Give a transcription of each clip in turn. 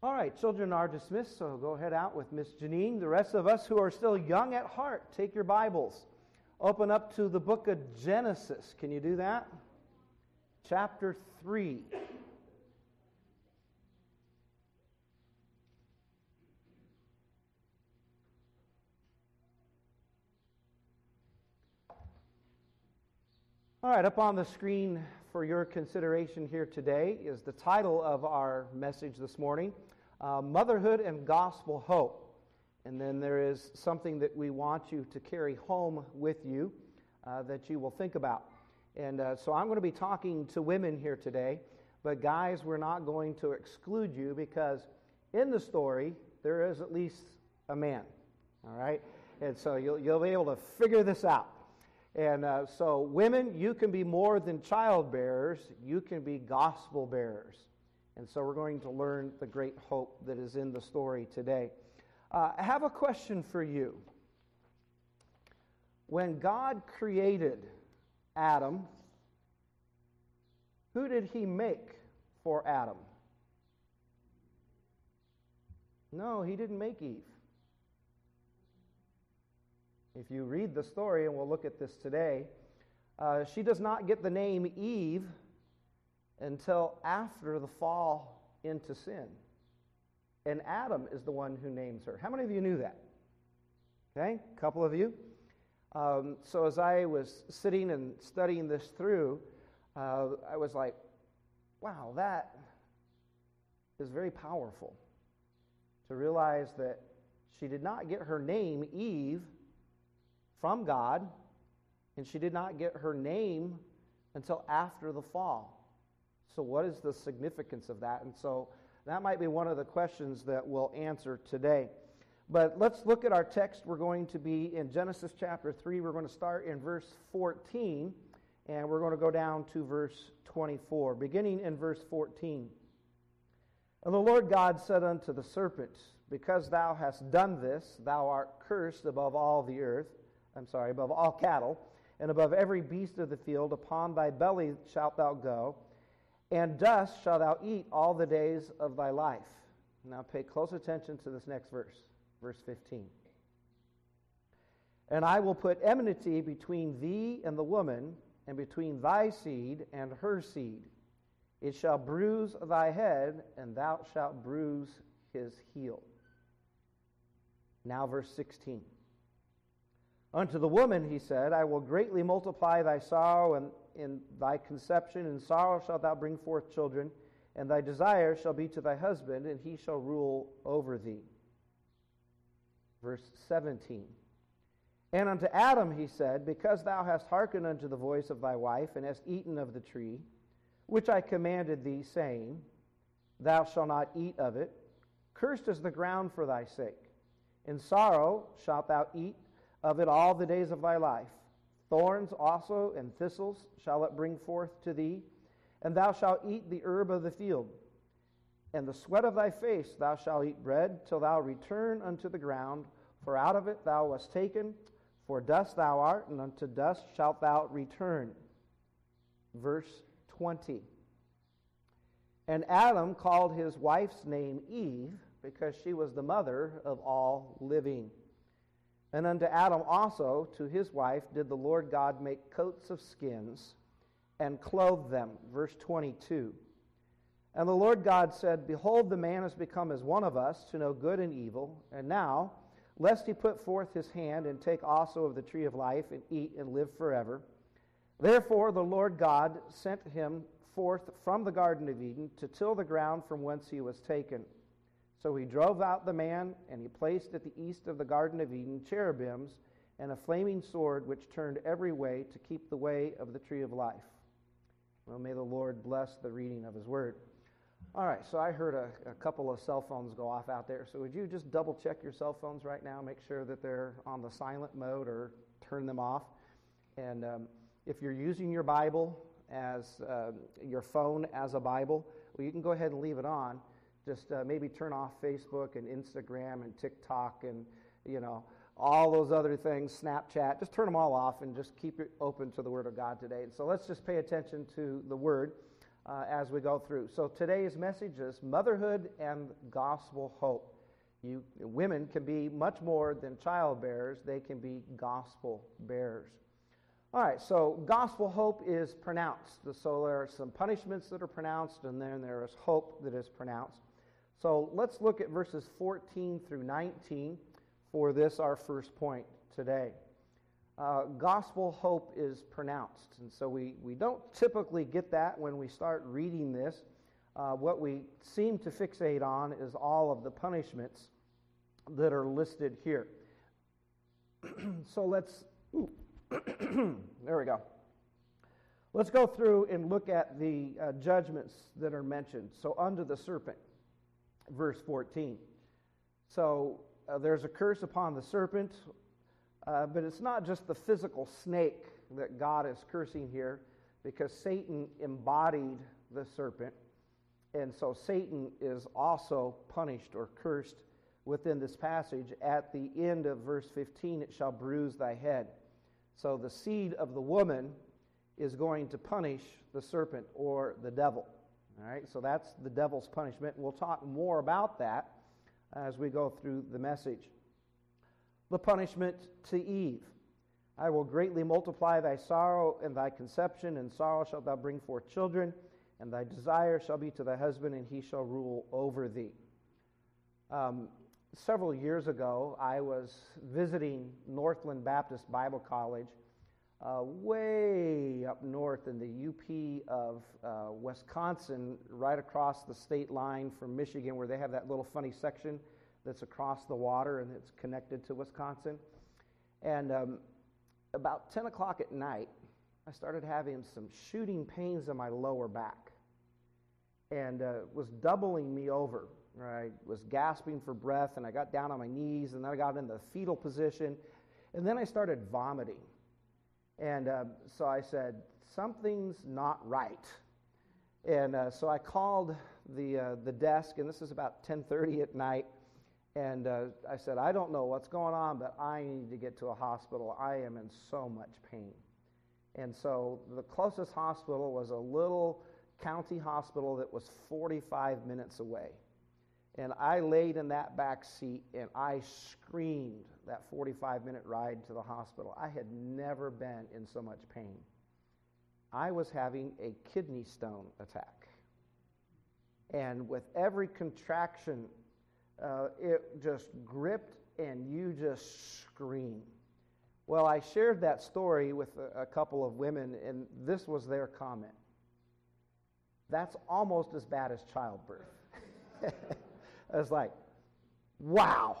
All right, children are dismissed, so go ahead out with Miss Janine. The rest of us who are still young at heart, take your Bibles. Open up to the book of Genesis. Can you do that? Chapter 3. All right, up on the screen for your consideration here today is the title of our message this morning uh, Motherhood and Gospel Hope. And then there is something that we want you to carry home with you uh, that you will think about. And uh, so I'm going to be talking to women here today, but guys, we're not going to exclude you because in the story, there is at least a man. All right? And so you'll, you'll be able to figure this out. And uh, so, women, you can be more than child bearers, you can be gospel bearers. And so, we're going to learn the great hope that is in the story today. Uh, I have a question for you. When God created Adam, who did he make for Adam? No, he didn't make Eve. If you read the story, and we'll look at this today, uh, she does not get the name Eve until after the fall into sin. And Adam is the one who names her. How many of you knew that? Okay, a couple of you. Um, so as I was sitting and studying this through, uh, I was like, wow, that is very powerful to realize that she did not get her name Eve from God, and she did not get her name until after the fall. So, what is the significance of that? And so, that might be one of the questions that we'll answer today. But let's look at our text. We're going to be in Genesis chapter 3. We're going to start in verse 14, and we're going to go down to verse 24, beginning in verse 14. And the Lord God said unto the serpent, Because thou hast done this, thou art cursed above all the earth I'm sorry, above all cattle, and above every beast of the field, upon thy belly shalt thou go, and dust shalt thou eat all the days of thy life. Now pay close attention to this next verse, verse 15. And I will put enmity between thee and the woman, and between thy seed and her seed. It shall bruise thy head, and thou shalt bruise his heel. Now, verse 16. Unto the woman he said, I will greatly multiply thy sorrow and in thy conception, in sorrow shalt thou bring forth children, and thy desire shall be to thy husband, and he shall rule over thee. Verse 17. And unto Adam he said, Because thou hast hearkened unto the voice of thy wife, and hast eaten of the tree, which I commanded thee, saying, Thou shalt not eat of it, cursed is the ground for thy sake. In sorrow shalt thou eat of it all the days of thy life. Thorns also and thistles shall it bring forth to thee, and thou shalt eat the herb of the field. And the sweat of thy face thou shalt eat bread till thou return unto the ground, for out of it thou wast taken, for dust thou art, and unto dust shalt thou return. Verse 20. And Adam called his wife's name Eve, because she was the mother of all living. And unto Adam also, to his wife, did the Lord God make coats of skins and clothe them. Verse 22. And the Lord God said, Behold, the man has become as one of us to know good and evil. And now, lest he put forth his hand and take also of the tree of life and eat and live forever. Therefore, the Lord God sent him forth from the Garden of Eden to till the ground from whence he was taken. So he drove out the man, and he placed at the east of the Garden of Eden cherubims and a flaming sword which turned every way to keep the way of the tree of life. Well, may the Lord bless the reading of his word. All right, so I heard a, a, couple of cell phones go off out there. So would you just double check your cell phones right now, make sure that they're on the silent mode or turn them off? And um, if you're using your Bible as uh, your phone as a Bible, well, you can go ahead and leave it on just uh, maybe turn off Facebook and Instagram and TikTok and, you know, all those other things, Snapchat. Just turn them all off and just keep it open to the Word of God today. so let's just pay attention to the Word. uh, as we go through. So today's message is motherhood and gospel hope. You, women can be much more than child bearers, they can be gospel bearers. All right, so gospel hope is pronounced. So there are some punishments that are pronounced, and then there is hope that is pronounced. So let's look at verses 14 through 19 for this, our first point today. Uh, gospel hope is pronounced. And so we, we don't typically get that when we start reading this. Uh, what we seem to fixate on is all of the punishments that are listed here. so let's, there we go. Let's go through and look at the uh, judgments that are mentioned. So, under the serpent, verse 14. So, uh, there's a curse upon the serpent, uh, but it's not just the physical snake that God is cursing here, because Satan embodied the serpent. And so Satan is also punished or cursed within this passage. At the end of verse 15, it shall bruise thy head. So the seed of the woman is going to punish the serpent or the devil. All right, so that's the devil's punishment. We'll talk more about that as we go through the message. The punishment to Eve I will greatly multiply thy sorrow and thy conception, and sorrow shalt thou bring forth children, and thy desire shall be to thy husband, and he shall rule over thee. Um, several years ago, I was visiting Northland Baptist Bible College, uh, way up north in the UP of uh, Wisconsin, right across the state line from Michigan, where they have that little funny section that's across the water and it's connected to Wisconsin. And um, about 10 o'clock at night, I started having some shooting pains in my lower back and uh, was doubling me over. I was gasping for breath, and I got down on my knees, and then I got in the fetal position, and then I started vomiting. And uh, so I said, Something's not right. And uh, so I called the, uh, the desk, and this is about 10:30 at night, and uh, I said, I don't know what's going on, but I need to get to a hospital. I am in so much pain. And so the closest hospital was a little county hospital that was 45 minutes away. And I laid in that back seat and I screamed that 45 minute ride to the hospital. I had never been in so much pain. I was having a kidney stone attack. And with every contraction uh, it just gripped and you just scream. Well, I shared that story with a, a couple of women, and this was their comment. That's almost as bad as childbirth. I was like, wow.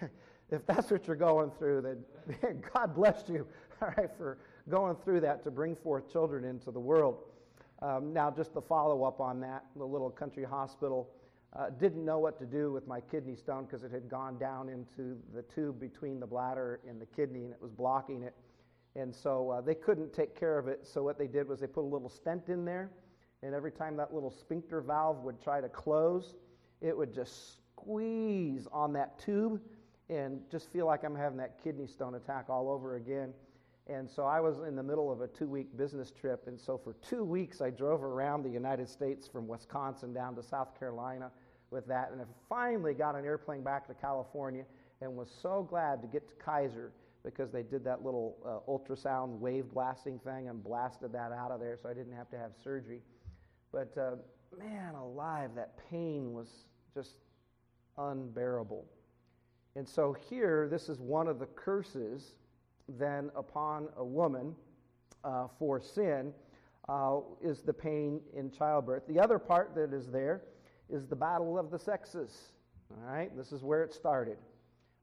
if that's what you're going through, then God bless you, all right, for going through that to bring forth children into the world. Um, now, just the follow up on that, the little country hospital uh, didn't know what to do with my kidney stone because it had gone down into the tube between the bladder and the kidney and it was blocking it. And so uh, they couldn't take care of it. So what they did was they put a little stent in there. And every time that little sphincter valve would try to close, it would just squeeze on that tube and just feel like I'm having that kidney stone attack all over again. And so I was in the middle of a two week business trip. And so for two weeks, I drove around the United States from Wisconsin down to South Carolina with that. And I finally got an airplane back to California and was so glad to get to Kaiser because they did that little uh, ultrasound wave blasting thing and blasted that out of there so I didn't have to have surgery. But uh, man alive, that pain was just unbearable. And so here, this is one of the curses then upon a woman uh, for sin uh, is the pain in childbirth. The other part that is there is the battle of the sexes. All right, this is where it started.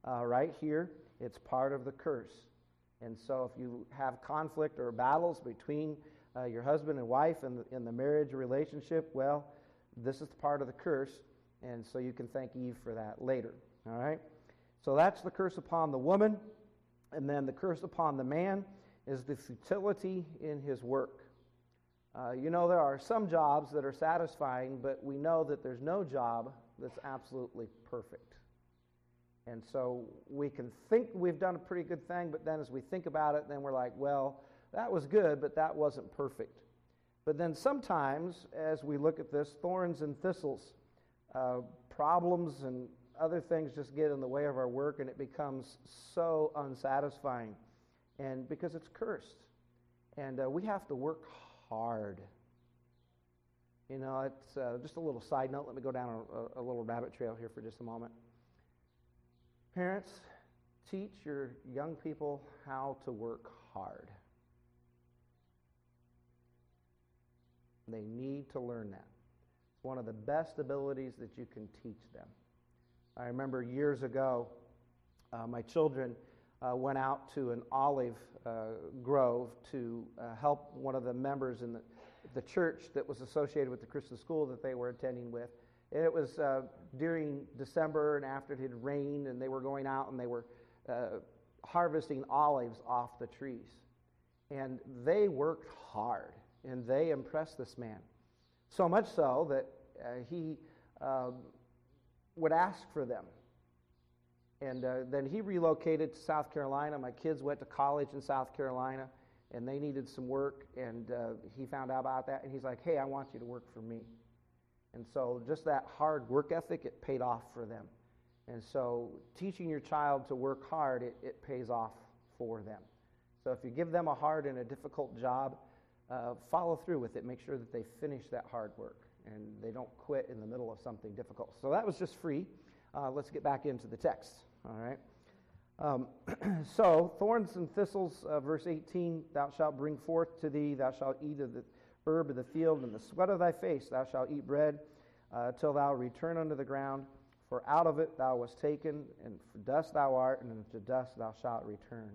Uh, right here, it's part of the curse. And so, if you have conflict or battles between uh, your husband and wife in the, in the marriage relationship, well, this is the part of the curse. And so, you can thank Eve for that later. All right? So, that's the curse upon the woman. And then the curse upon the man is the futility in his work. Uh, you know, there are some jobs that are satisfying, but we know that there's no job that's absolutely perfect. And so we can think we've done a pretty good thing, but then as we think about it, then we're like, well, that was good, but that wasn't perfect. But then sometimes, as we look at this, thorns and thistles, uh, problems and other things just get in the way of our work, and it becomes so unsatisfying. And because it's cursed. And uh, we have to work hard. You know, it's uh, just a little side note. Let me go down a, a little rabbit trail here for just a moment. Parents, teach your young people how to work hard. They need to learn that. It's one of the best abilities that you can teach them. I remember years ago, uh, my children uh, went out to an olive uh, grove to uh, help one of the members in the, the church that was associated with the Christian school that they were attending with. And it was uh, during December and after it had rained, and they were going out and they were uh, harvesting olives off the trees. And they worked hard and they impressed this man. So much so that uh, he um, would ask for them. And uh, then he relocated to South Carolina. My kids went to college in South Carolina, and they needed some work. And uh, he found out about that, and he's like, "Hey, I want you to work for me." And so, just that hard work ethic, it paid off for them. And so, teaching your child to work hard, it, it pays off for them. So, if you give them a hard and a difficult job, uh, follow through with it. Make sure that they finish that hard work and they don't quit in the middle of something difficult. So that was just free. Uh, let's get back into the text. All right. Um, so, thorns and thistles, uh, verse 18 Thou shalt bring forth to thee, thou shalt eat of the herb of the field, and the sweat of thy face thou shalt eat bread, uh, till thou return unto the ground. For out of it thou wast taken, and for dust thou art, and unto dust thou shalt return.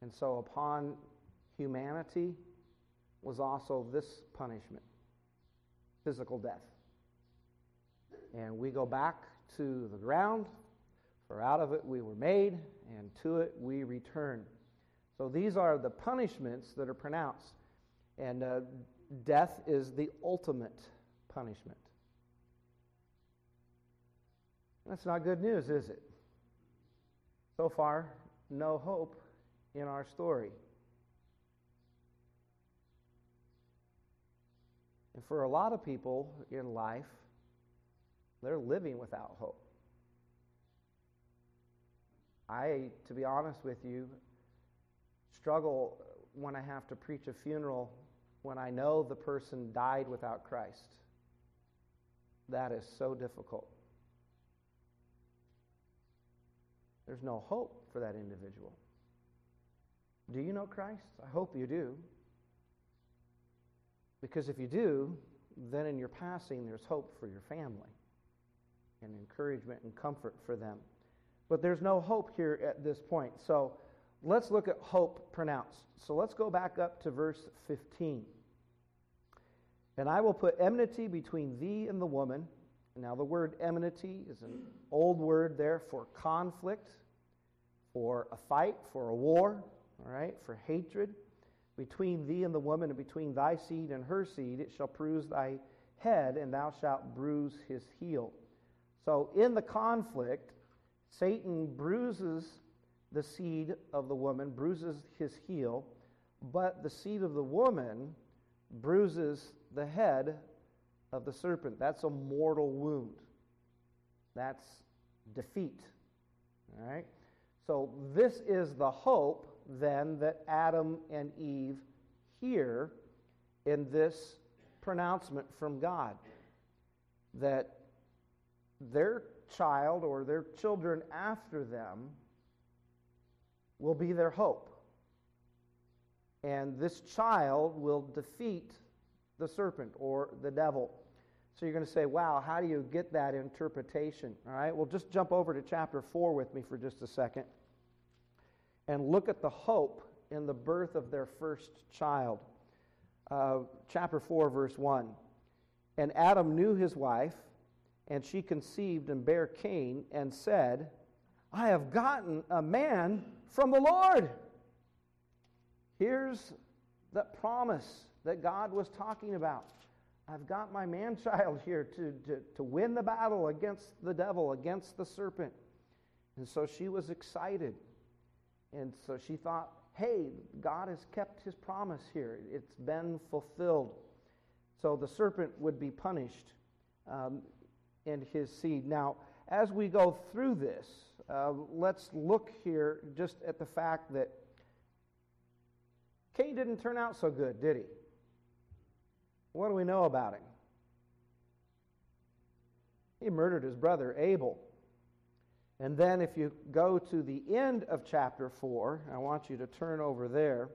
And so, upon humanity, was also this punishment physical death. And we go back to the ground, for out of it we were made, and to it we return. So these are the punishments that are pronounced. And uh, death is the ultimate punishment. That's not good news, is it? So far, no hope in our story. And for a lot of people in life, they're living without hope. I, to be honest with you, struggle when I have to preach a funeral when I know the person died without Christ. That is so difficult. There's no hope for that individual. Do you know Christ? I hope you do. Because if you do, then in your passing, there's hope for your family and encouragement and comfort for them. But there's no hope here at this point. So let's look at hope pronounced. So let's go back up to verse 15. And I will put enmity between thee and the woman. Now, the word enmity is an old word there for conflict, for a fight, for a war, all right, for hatred between thee and the woman, and between thy seed and her seed, it shall bruise thy head, and thou shalt bruise his heel. So, in the conflict, Satan bruises the seed of the woman, bruises his heel, but the seed of the woman bruises the head of the serpent. That's a mortal wound. That's defeat. All right? So, this is the hope then that Adam and Eve hear in this pronouncement from God that their child or their children after them will be their hope. And this child will defeat the serpent or the devil. So you're going to say, wow, how do you get that interpretation? All right, well, just jump over to chapter 4 with me for just a second and look at the hope in the birth of their first child. Uh, chapter 4, verse 1. And Adam knew his wife, and she conceived and bare Cain, and said, I have gotten a man from the Lord. Here's the promise that God was talking about. I've got my man child here to, to, to win the battle against the devil, against the serpent. And so she was excited. And so she thought, hey, God has kept his promise here. It's been fulfilled. So the serpent would be punished um, and his seed. Now, as we go through this, uh, let's look here just at the fact that Cain didn't turn out so good, did he? What do we know about him? He murdered his brother Abel. And then, if you go to the end of chapter 4, I want you to turn over there.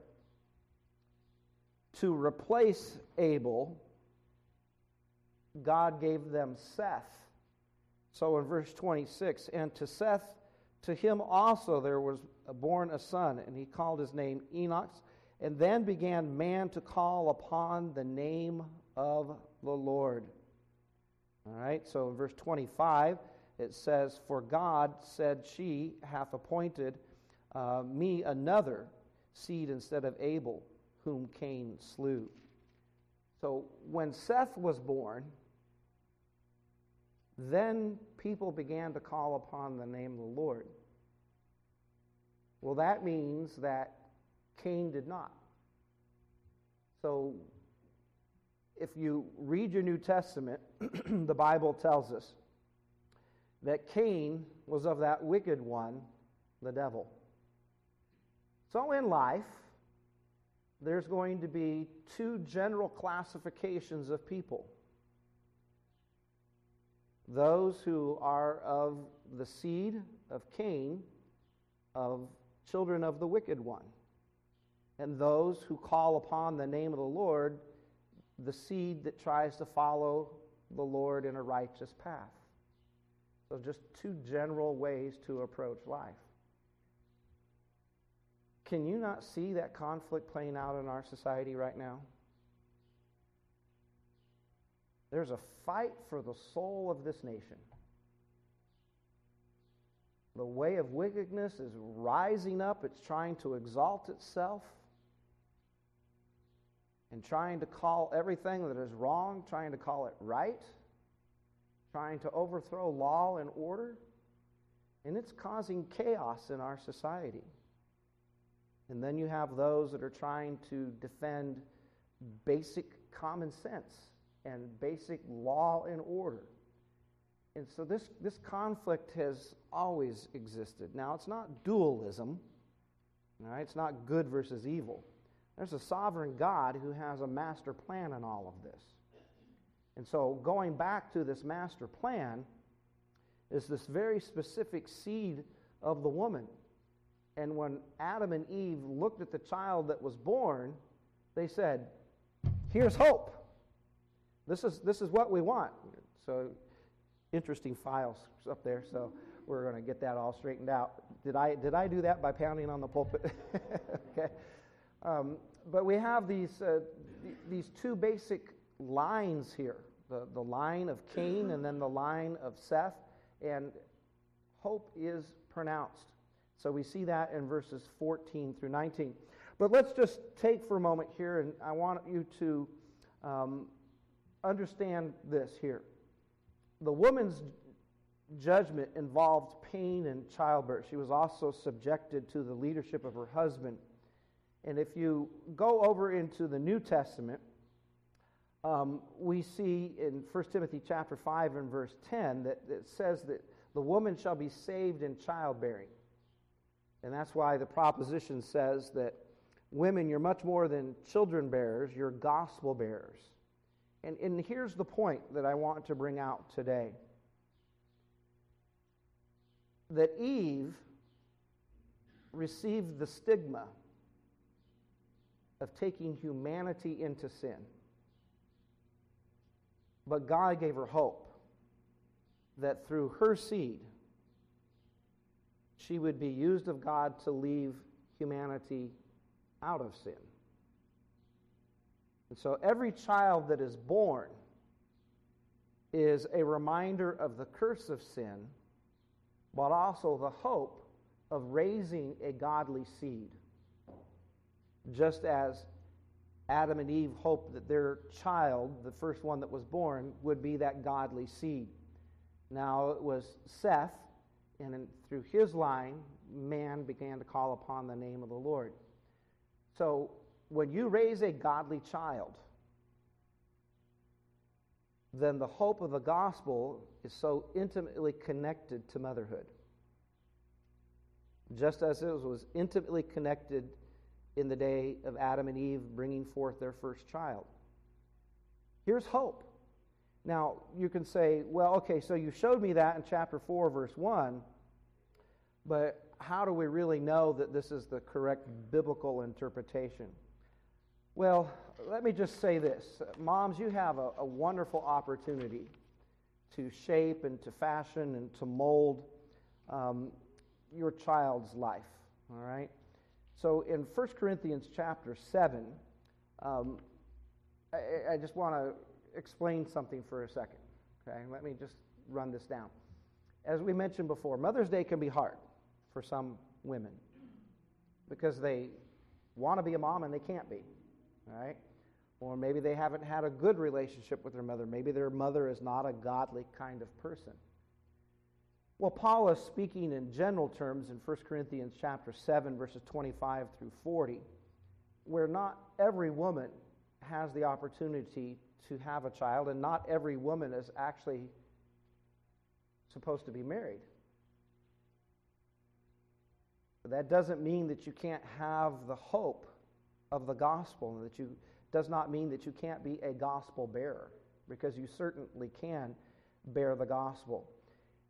To replace Abel, God gave them Seth. So in verse 26, and to Seth, to him also there was born a son, and he called his name Enoch. And then began man to call upon the name of the Lord. All right, so in verse 25, it says, For God said, She hath appointed uh, me another seed instead of Abel, whom Cain slew. So when Seth was born, then people began to call upon the name of the Lord. Well, that means that Cain did not. So, if you read your New Testament, the Bible tells us that Cain was of that wicked one, the devil. So, in life, there's going to be two general classifications of people those who are of the seed of Cain, of children of the wicked one, and those who call upon the name of the Lord, the seed that tries to follow the Lord in a righteous path. So, just two general ways to approach life. Can you not see that conflict playing out in our society right now? There's a fight for the soul of this nation. The way of wickedness is rising up, it's trying to exalt itself and trying to call everything that is wrong, trying to call it right, trying to overthrow law and order. And it's causing chaos in our society. And then you have those that are trying to defend basic common sense and basic law and order. And so this, this conflict has always existed. Now, it's not dualism, all right? It's not good versus evil. There's a sovereign God who has a master plan in all of this. And so, going back to this master plan is this very specific seed of the woman. And when Adam and Eve looked at the child that was born, they said, Here's hope. This is, this is what we want. So, interesting files up there. So, we're going to get that all straightened out. Did I, did I do that by pounding on the pulpit? okay. Um, but we have these, uh, th- these two basic lines here the, the line of Cain and then the line of Seth. And hope is pronounced. So we see that in verses 14 through 19. But let's just take for a moment here, and I want you to um, understand this here. The woman's judgment involved pain and childbirth. She was also subjected to the leadership of her husband. And if you go over into the New Testament, um, we see in 1 Timothy chapter 5 and verse 10 that it says that the woman shall be saved in childbearing. And that's why the proposition says that women, you're much more than children bearers, you're gospel bearers. And, and here's the point that I want to bring out today that Eve received the stigma of taking humanity into sin. But God gave her hope that through her seed, she would be used of God to leave humanity out of sin. And so every child that is born is a reminder of the curse of sin, but also the hope of raising a godly seed. Just as Adam and Eve hoped that their child, the first one that was born, would be that godly seed. Now it was Seth, and through his line, man began to call upon the name of the Lord. So when you raise a godly child, then the hope of the gospel is so intimately connected to motherhood. Just as it was intimately connected in the day of Adam and Eve bringing forth their first child. Here's hope. Now, you can say, well, okay, so you showed me that in chapter 4, verse 1, but how do we really know that this is the correct biblical interpretation? Well, let me just say this. Moms, you have a, a wonderful opportunity to shape and to fashion and to mold um, your child's life, all right? So in 1 Corinthians chapter 7, um, I, I just want to explain something for a second. Okay, let me just run this down. As we mentioned before, Mother's Day can be hard for some women because they want to be a mom and they can't be, right? Or maybe they haven't had a good relationship with their mother. Maybe their mother is not a godly kind of person. Well, Paul is speaking in general terms in 1 Corinthians chapter 7 verses 25 through 40, where not every woman has the opportunity to have a child, and not every woman is actually supposed to be married. But that doesn't mean that you can't have the hope of the gospel, and that you does not mean that you can't be a gospel bearer, because you certainly can bear the gospel.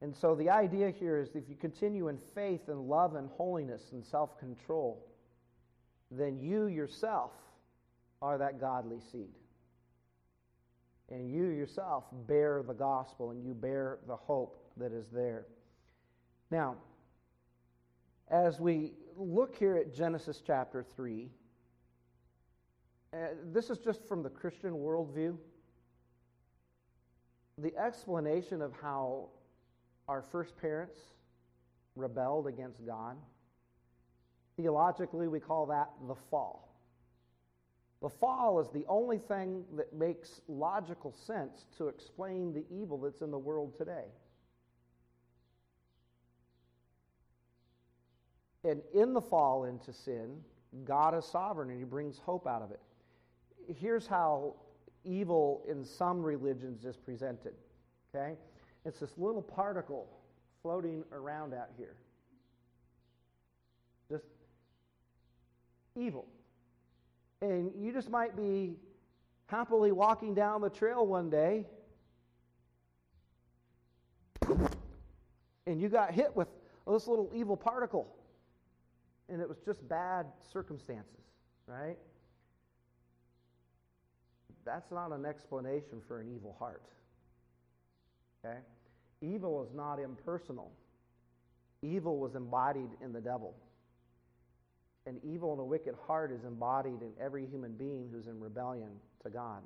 And so the idea here is if you continue in faith and love and holiness and self control, then you yourself are that godly seed. And you yourself bear the gospel and you bear the hope that is there. Now, as we look here at Genesis chapter 3, uh, this is just from the Christian worldview. The explanation of how our first parents rebelled against God, theologically, we call that the fall. The fall is the only thing that makes logical sense to explain the evil that's in the world today. And in the fall into sin, God is sovereign and He brings hope out of it. Here's how evil in some religions is presented. Okay? It's this little particle floating around out here. Just evil. And you just might be happily walking down the trail one day and you got hit with this little evil particle. And it was just bad circumstances, right? That's not an explanation for an evil heart. Okay? Evil is not impersonal. Evil was embodied in the devil. And evil and a wicked heart is embodied in every human being who's in rebellion to God.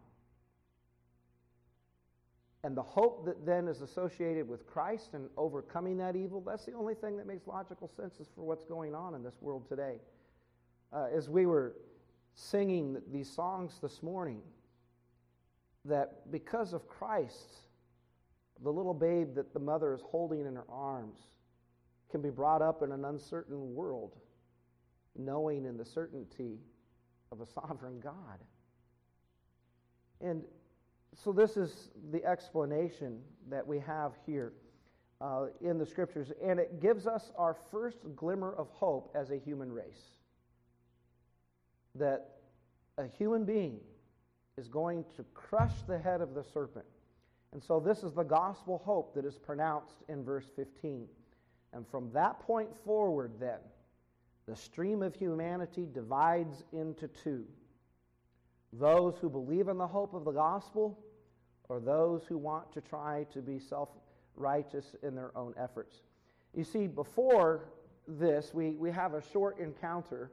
And the hope that then is associated with Christ and overcoming that evil, that's the only thing that makes logical sense for what's going on in this world today. Uh, as we were singing these songs this morning, that because of Christ, the little babe that the mother is holding in her arms can be brought up in an uncertain world knowing in the certainty of a sovereign God. And so, this is the explanation that we have here uh, in the scriptures, and it gives us our first glimmer of hope as a human race. That a human being is going to crush the head of the serpent. And so, this is the gospel hope that is pronounced in verse 15. And from that point forward, then, the stream of humanity divides into two those who believe in the hope of the gospel, or those who want to try to be self righteous in their own efforts. You see, before this, we, we have a short encounter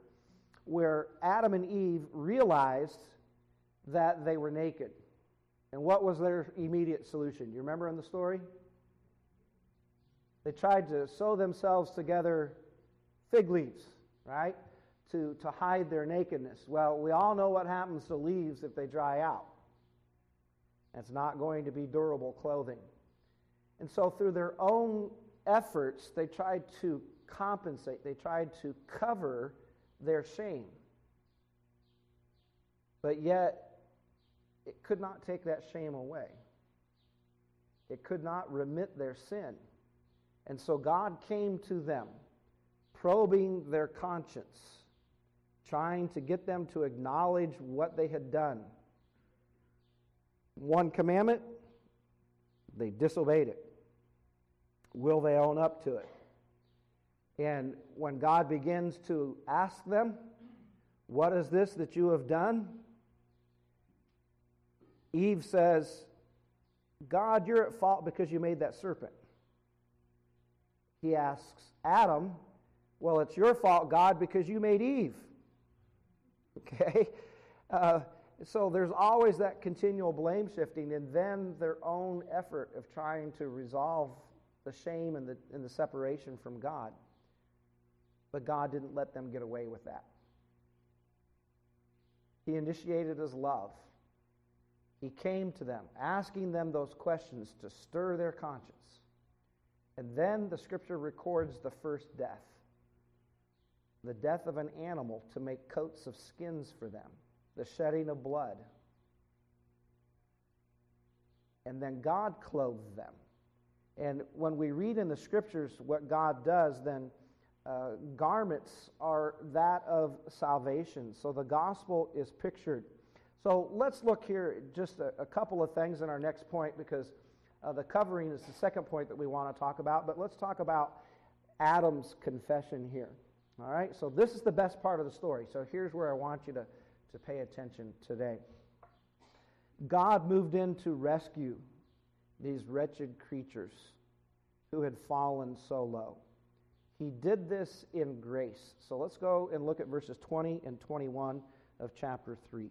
where Adam and Eve realized that they were naked. And what was their immediate solution? You remember in the story? They tried to sew themselves together fig leaves right? To, to hide their nakedness. Well, we all know what happens to leaves if they dry out. It's not going to be durable clothing. And so, through their own efforts, they tried to compensate, they tried to cover their shame. But yet, it could not take that shame away. it could not remit their sin. And so God came to them, probing their conscience, trying to get them to acknowledge what they had done. One commandment, they disobeyed it. Will they own up to it? And when God begins to ask them, What is this that you have done? Eve says, God, you're at fault because you made that serpent. He asks Adam, Well, it's your fault, God, because you made Eve. Okay? Uh, so there's always that continual blame shifting, and then their own effort of trying to resolve the shame and the, and the separation from God. But God didn't let them get away with that. He initiated his love. He came to them, asking them those questions to stir their conscience. And then the scripture records the first death the death of an animal to make coats of skins for them, the shedding of blood. And then God clothed them. And when we read in the scriptures what God does, then uh, garments are that of salvation. So the gospel is pictured. So let's look here just a, a couple of things in our next point because uh, the covering is the second point that we want to talk about. But let's talk about Adam's confession here. All right, so this is the best part of the story. So here's where I want you to, to pay attention today. God moved in to rescue these wretched creatures who had fallen so low. He did this in grace. So let's go and look at verses 20 and 21 of chapter 3.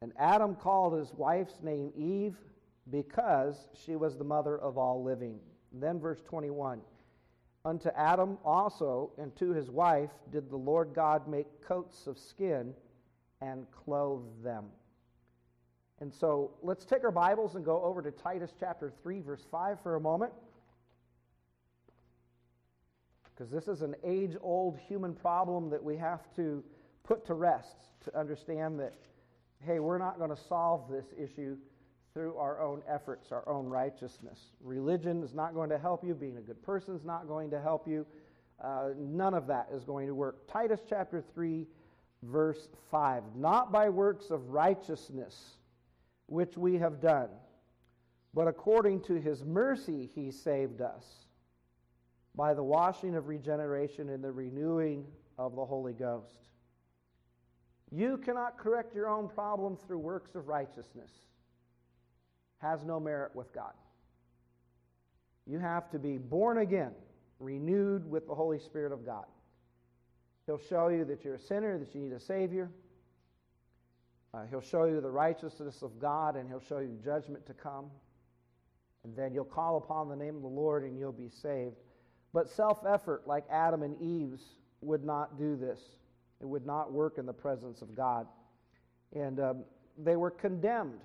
And Adam called his wife's name Eve because she was the mother of all living. And then verse 21. Unto Adam also and to his wife did the Lord God make coats of skin and clothe them. And so let's take our Bibles and go over to Titus chapter 3, verse 5 for a moment. Because this is an age old human problem that we have to put to rest to understand that, hey, we're not going to solve this issue through our own efforts, our own righteousness. Religion is not going to help you. Being a good person is not going to help you. Uh, none of that is going to work. Titus chapter 3, verse 5. Not by works of righteousness which we have done. But according to his mercy, he saved us by the washing of regeneration and the renewing of the Holy Ghost. You cannot correct your own problem through works of righteousness. Has no merit with God. You have to be born again, renewed with the Holy Spirit of God. He'll show you that you're a sinner, that you need a Savior. Uh, he'll show you the righteousness of God and he'll show you judgment to come. And then you'll call upon the name of the Lord and you'll be saved. But self effort, like Adam and Eve's, would not do this. It would not work in the presence of God. And um, they were condemned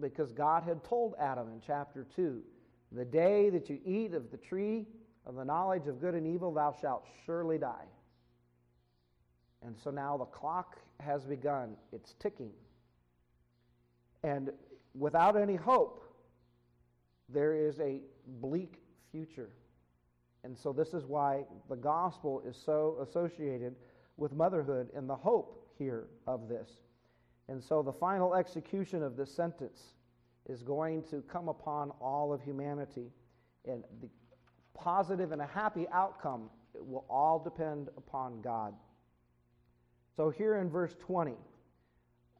because God had told Adam in chapter 2 The day that you eat of the tree of the knowledge of good and evil, thou shalt surely die. And so now the clock has begun, it's ticking. And without any hope, there is a bleak future. And so, this is why the gospel is so associated with motherhood and the hope here of this. And so, the final execution of this sentence is going to come upon all of humanity. And the positive and a happy outcome will all depend upon God. So here in verse 20,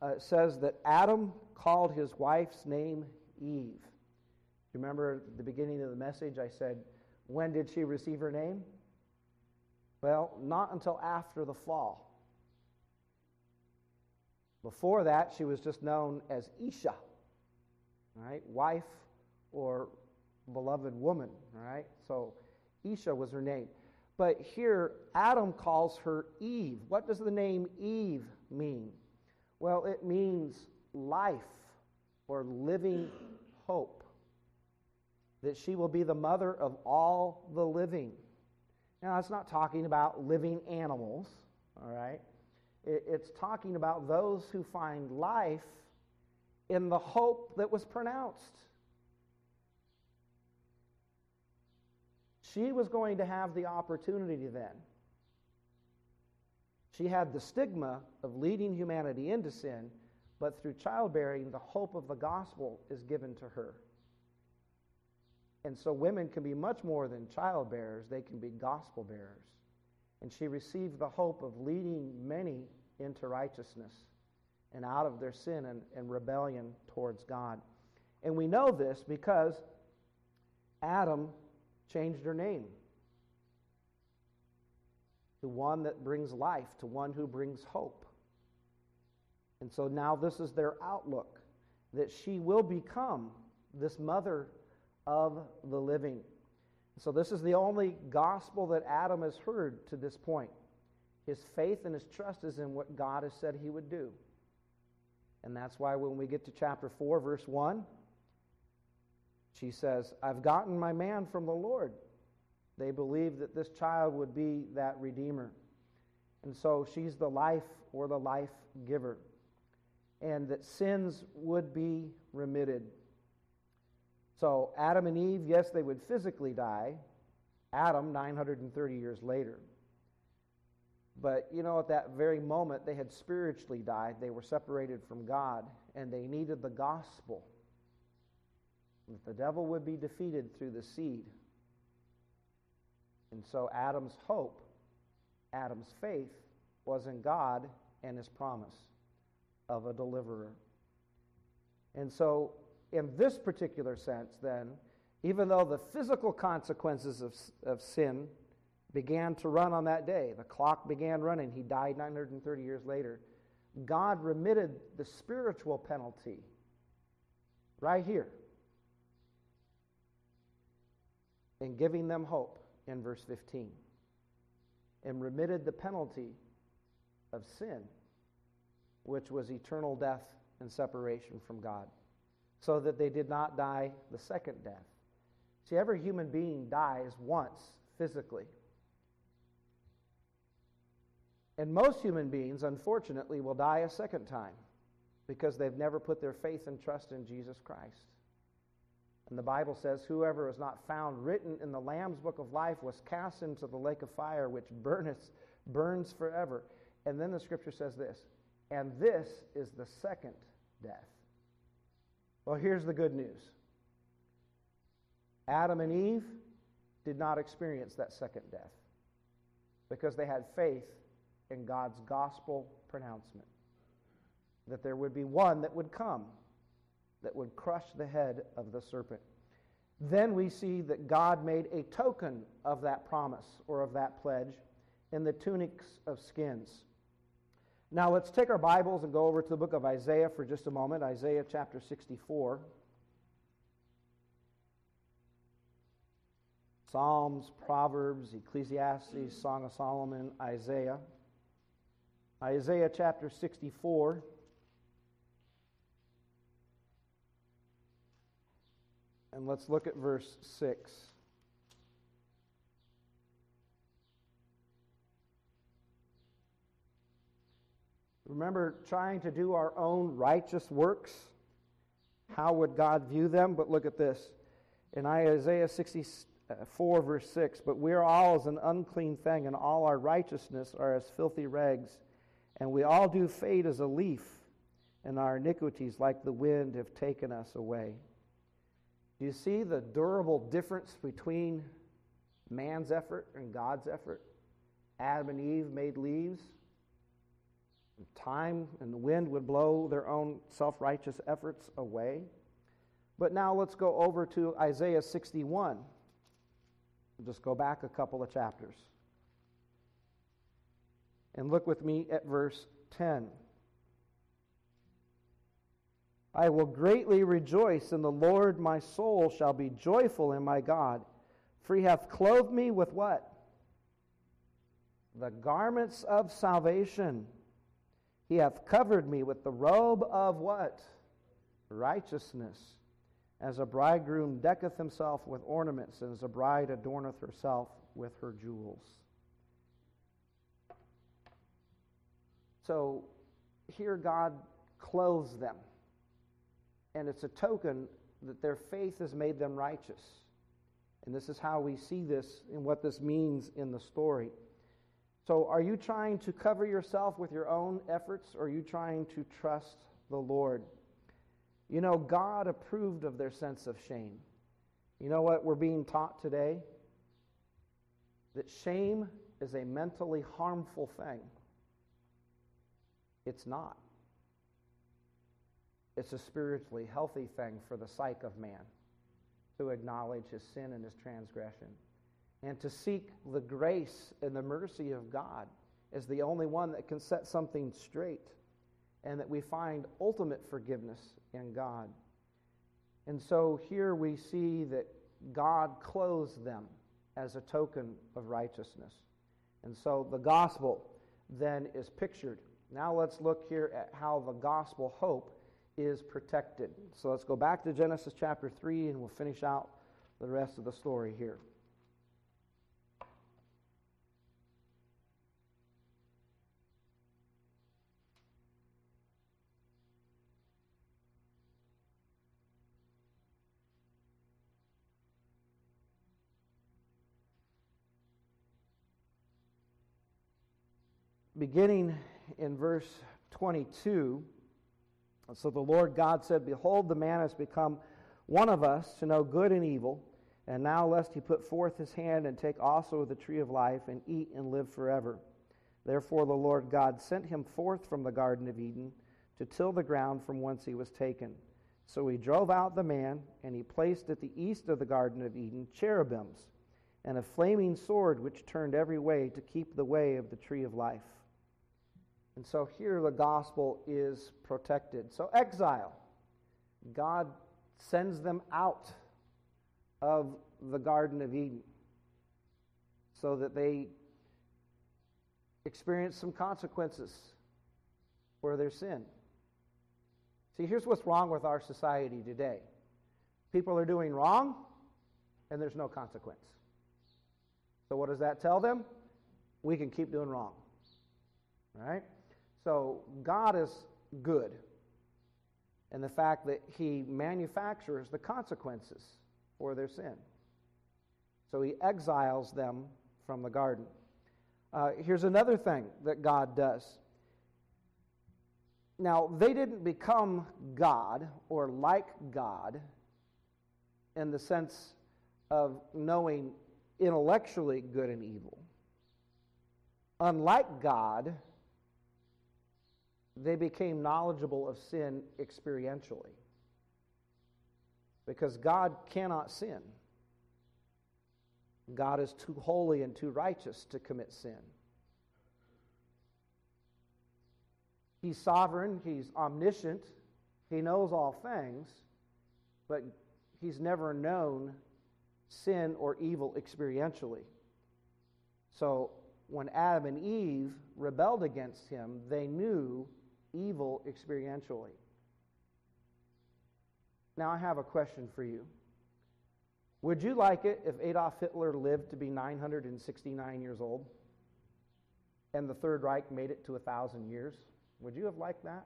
uh, it says that Adam called his wife's name Eve. Remember the beginning of the message, I said, when did she receive her name? Well, not until after the fall. Before that, she was just known as Isha, right? Wife or beloved woman, right? So Isha was her name. But here, Adam calls her Eve. What does the name Eve mean? Well, it means life or living hope. That she will be the mother of all the living. Now, it's not talking about living animals, all right? It's talking about those who find life in the hope that was pronounced. She was going to have the opportunity then. She had the stigma of leading humanity into sin, but through childbearing, the hope of the gospel is given to her. And so women can be much more than child bearers, they can be gospel bearers. And she received the hope of leading many into righteousness and out of their sin and, and rebellion towards God. And we know this because Adam changed her name to one that brings life, to one who brings hope. And so now this is their outlook that she will become this mother of the living. So, this is the only gospel that Adam has heard to this point. His faith and his trust is in what God has said he would do. And that's why when we get to chapter 4, verse 1, she says, I've gotten my man from the Lord. They believe that this child would be that Redeemer. And so she's the life or the life giver. And that sins would be remitted. So Adam and Eve, yes, they would physically die. Adam, 930 years later. But, you know, at that very moment, they had spiritually died. They were separated from God, and they needed the gospel. That the devil would be defeated through the seed. And so Adam's hope, Adam's faith, was in God and his promise of a deliverer. And so, in this particular sense, then, even though the physical consequences of, of sin began to run on that day. The clock began running. He died 930 years later. God remitted the spiritual penalty right here in giving them hope in verse 15 and remitted the penalty of sin, which was eternal death and separation from God, so that they did not die the second death. See, every human being dies once physically. And most human beings, unfortunately, will die a second time because they've never put their faith and trust in Jesus Christ. And the Bible says, Whoever is not found written in the Lamb's book of life was cast into the lake of fire, which burneth, burns forever. And then the scripture says this, and this is the second death. Well, here's the good news Adam and Eve did not experience that second death because they had faith in God's gospel pronouncement that there would be one that would come that would crush the head of the serpent. Then we see that God made a token of that promise or of that pledge in the tunics of skins. Now let's take our Bibles and go over to the book of Isaiah for just a moment, Isaiah chapter 64. Psalms, Proverbs, Ecclesiastes, Song of Solomon, Isaiah. Isaiah chapter 64. And let's look at verse 6. Remember trying to do our own righteous works? How would God view them? But look at this. In Isaiah 64, verse 6 But we are all as an unclean thing, and all our righteousness are as filthy rags and we all do fade as a leaf, and our iniquities, like the wind, have taken us away. Do you see the durable difference between man's effort and God's effort? Adam and Eve made leaves. Time and the wind would blow their own self righteous efforts away. But now let's go over to Isaiah 61. We'll just go back a couple of chapters. And look with me at verse 10. I will greatly rejoice in the Lord, my soul shall be joyful in my God. For he hath clothed me with what? The garments of salvation. He hath covered me with the robe of what? Righteousness. As a bridegroom decketh himself with ornaments, and as a bride adorneth herself with her jewels. So here God clothes them. And it's a token that their faith has made them righteous. And this is how we see this and what this means in the story. So, are you trying to cover yourself with your own efforts, or are you trying to trust the Lord? You know, God approved of their sense of shame. You know what we're being taught today? That shame is a mentally harmful thing. It's not. It's a spiritually healthy thing for the psyche of man to acknowledge his sin and his transgression and to seek the grace and the mercy of God as the only one that can set something straight and that we find ultimate forgiveness in God. And so here we see that God clothes them as a token of righteousness. And so the gospel then is pictured. Now let's look here at how the gospel hope is protected. So let's go back to Genesis chapter 3 and we'll finish out the rest of the story here. Beginning in verse 22. So the Lord God said, Behold, the man has become one of us to know good and evil. And now, lest he put forth his hand and take also of the tree of life and eat and live forever. Therefore, the Lord God sent him forth from the Garden of Eden to till the ground from whence he was taken. So he drove out the man, and he placed at the east of the Garden of Eden cherubims and a flaming sword which turned every way to keep the way of the tree of life. And so here the gospel is protected. So, exile. God sends them out of the Garden of Eden so that they experience some consequences for their sin. See, here's what's wrong with our society today people are doing wrong, and there's no consequence. So, what does that tell them? We can keep doing wrong. Right? So God is good. And the fact that he manufactures the consequences for their sin. So he exiles them from the garden. Uh, here's another thing that God does. Now, they didn't become God or like God in the sense of knowing intellectually good and evil. Unlike God, they became knowledgeable of sin experientially. Because God cannot sin. God is too holy and too righteous to commit sin. He's sovereign, He's omniscient, He knows all things, but He's never known sin or evil experientially. So when Adam and Eve rebelled against Him, they knew evil experientially. Now, I have a question for you. Would you like it if Adolf Hitler lived to be 969 years old and the Third Reich made it to a 1,000 years? Would you have liked that?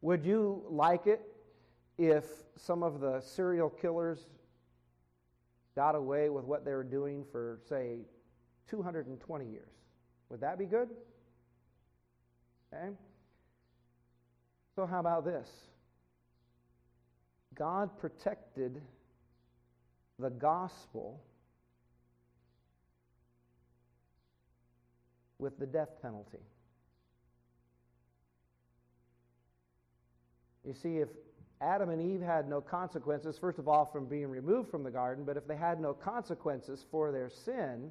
Would you like it if some of the serial killers got away with what they were doing for, say, 220 years? Would that be good? Okay? So, how about this? God protected the gospel with the death penalty. You see, if Adam and Eve had no consequences, first of all, from being removed from the garden, but if they had no consequences for their sin,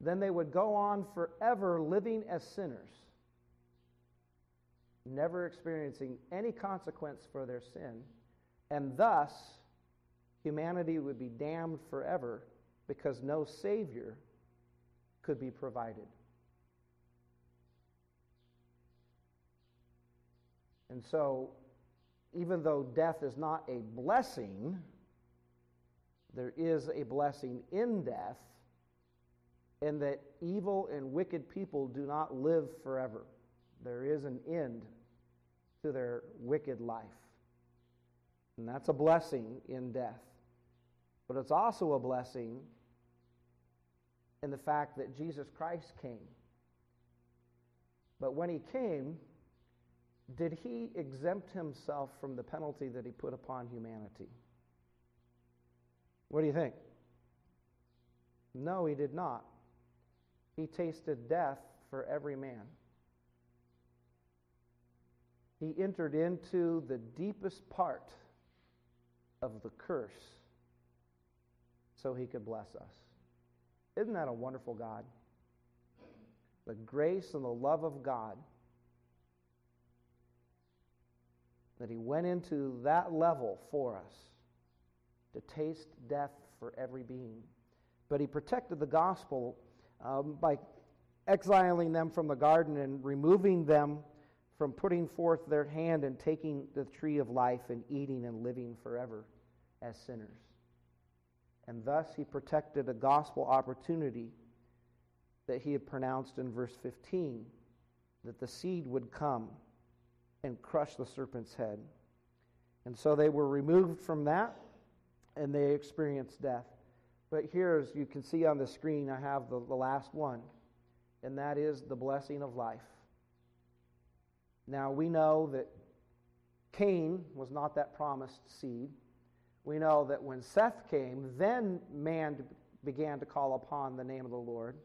then they would go on forever living as sinners never experiencing any consequence for their sin, and thus humanity would be damned forever because no Savior could be provided. And so, even though death is not a blessing, there is a blessing in death and that evil and wicked people do not live forever. There is an end to their wicked life. And that's a blessing in death. But it's also a blessing in the fact that Jesus Christ came. But when he came, did he exempt himself from the penalty that he put upon humanity? What do you think? No, he did not. He tasted death for every man. He entered into the deepest part of the curse so he could bless us. Isn't that a wonderful God? The grace and the love of God that he went into that level for us to taste death for every being. But he protected the gospel um, by exiling them from the garden and removing them from putting forth their hand and taking the tree of life and eating and living forever as sinners. And thus he protected a gospel opportunity that he had pronounced in verse 15 that the seed would come and crush the serpent's head. And so they were removed from that and they experienced death. But here, as you can see on the screen, I have the, the last one, and that is the blessing of life. Now, we know that Cain was not that promised seed. We know that when Seth came, then man began to call upon the name of the Lord.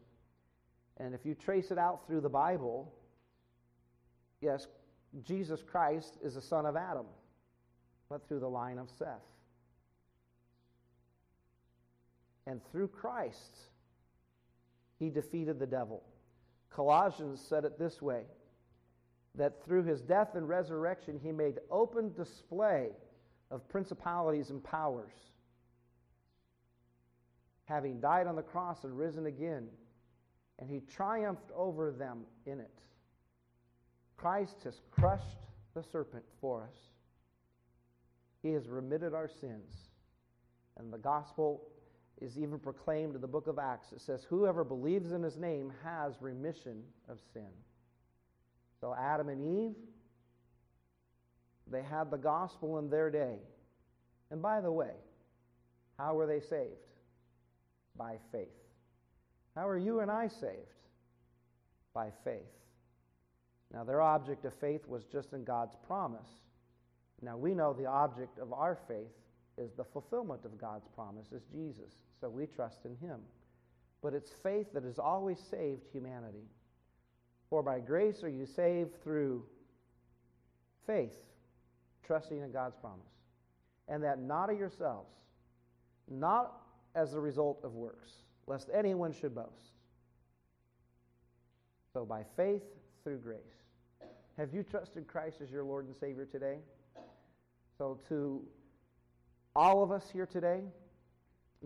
And if you trace it out through the Bible, yes, Jesus Christ is the son of Adam, but through the line of Seth. And through Christ, he defeated the devil. Colossians said it this way that through his death and resurrection, he made open display of principalities and powers. Having died on the cross and risen again, and he triumphed over them in it. Christ has crushed the serpent for us. He has remitted our sins. And the gospel is even proclaimed in the book of Acts. It says, Whoever believes in his name has remission of sin. So Adam and Eve, they had the gospel in their day. And by the way, how were they saved? By faith. How are you and I saved? By faith. Now, their object of faith was just in God's promise. Now, we know the object of our faith is the fulfillment of God's promise, is Jesus. So we trust in him. But it's faith that has always saved humanity. For by grace are you saved through faith, trusting in God's promise. And that not of yourselves, not as a result of works, lest anyone should boast. So by faith through grace. Have you trusted Christ as your Lord and Savior today? So to all of us here today,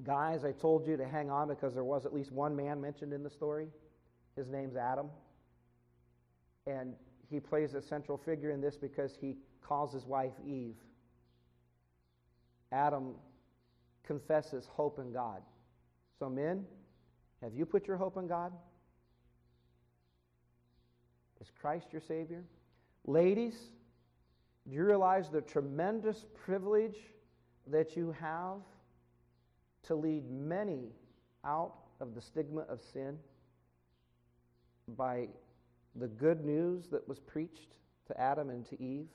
guys, I told you to hang on because there was at least one man mentioned in the story. His name's Adam. And he plays a central figure in this because he calls his wife Eve. Adam confesses hope in God. So, men, have you put your hope in God? Is Christ your Savior? Ladies, do you realize the tremendous privilege that you have to lead many out of the stigma of sin by the good news that was preached to Adam and to Eve?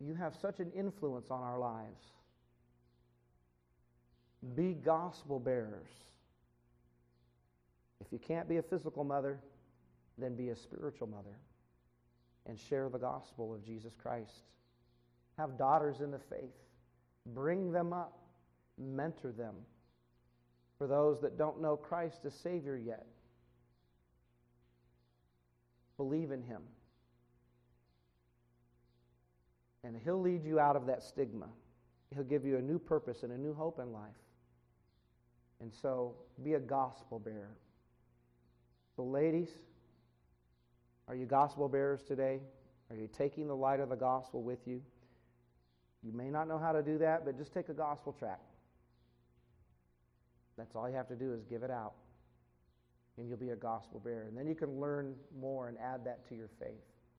You have such an influence on our lives. Be gospel bearers. If you can't be a physical mother, then be a spiritual mother and share the gospel of Jesus Christ. Have daughters in the faith. Bring them up, mentor them. For those that don't know Christ as Savior yet, believe in Him. And He'll lead you out of that stigma. He'll give you a new purpose and a new hope in life. And so be a gospel bearer. So, ladies, are you gospel bearers today? Are you taking the light of the gospel with you? You may not know how to do that, but just take a gospel tract. That's all you have to do is give it out. And you'll be a gospel bearer. And then you can learn more and add that to your faith.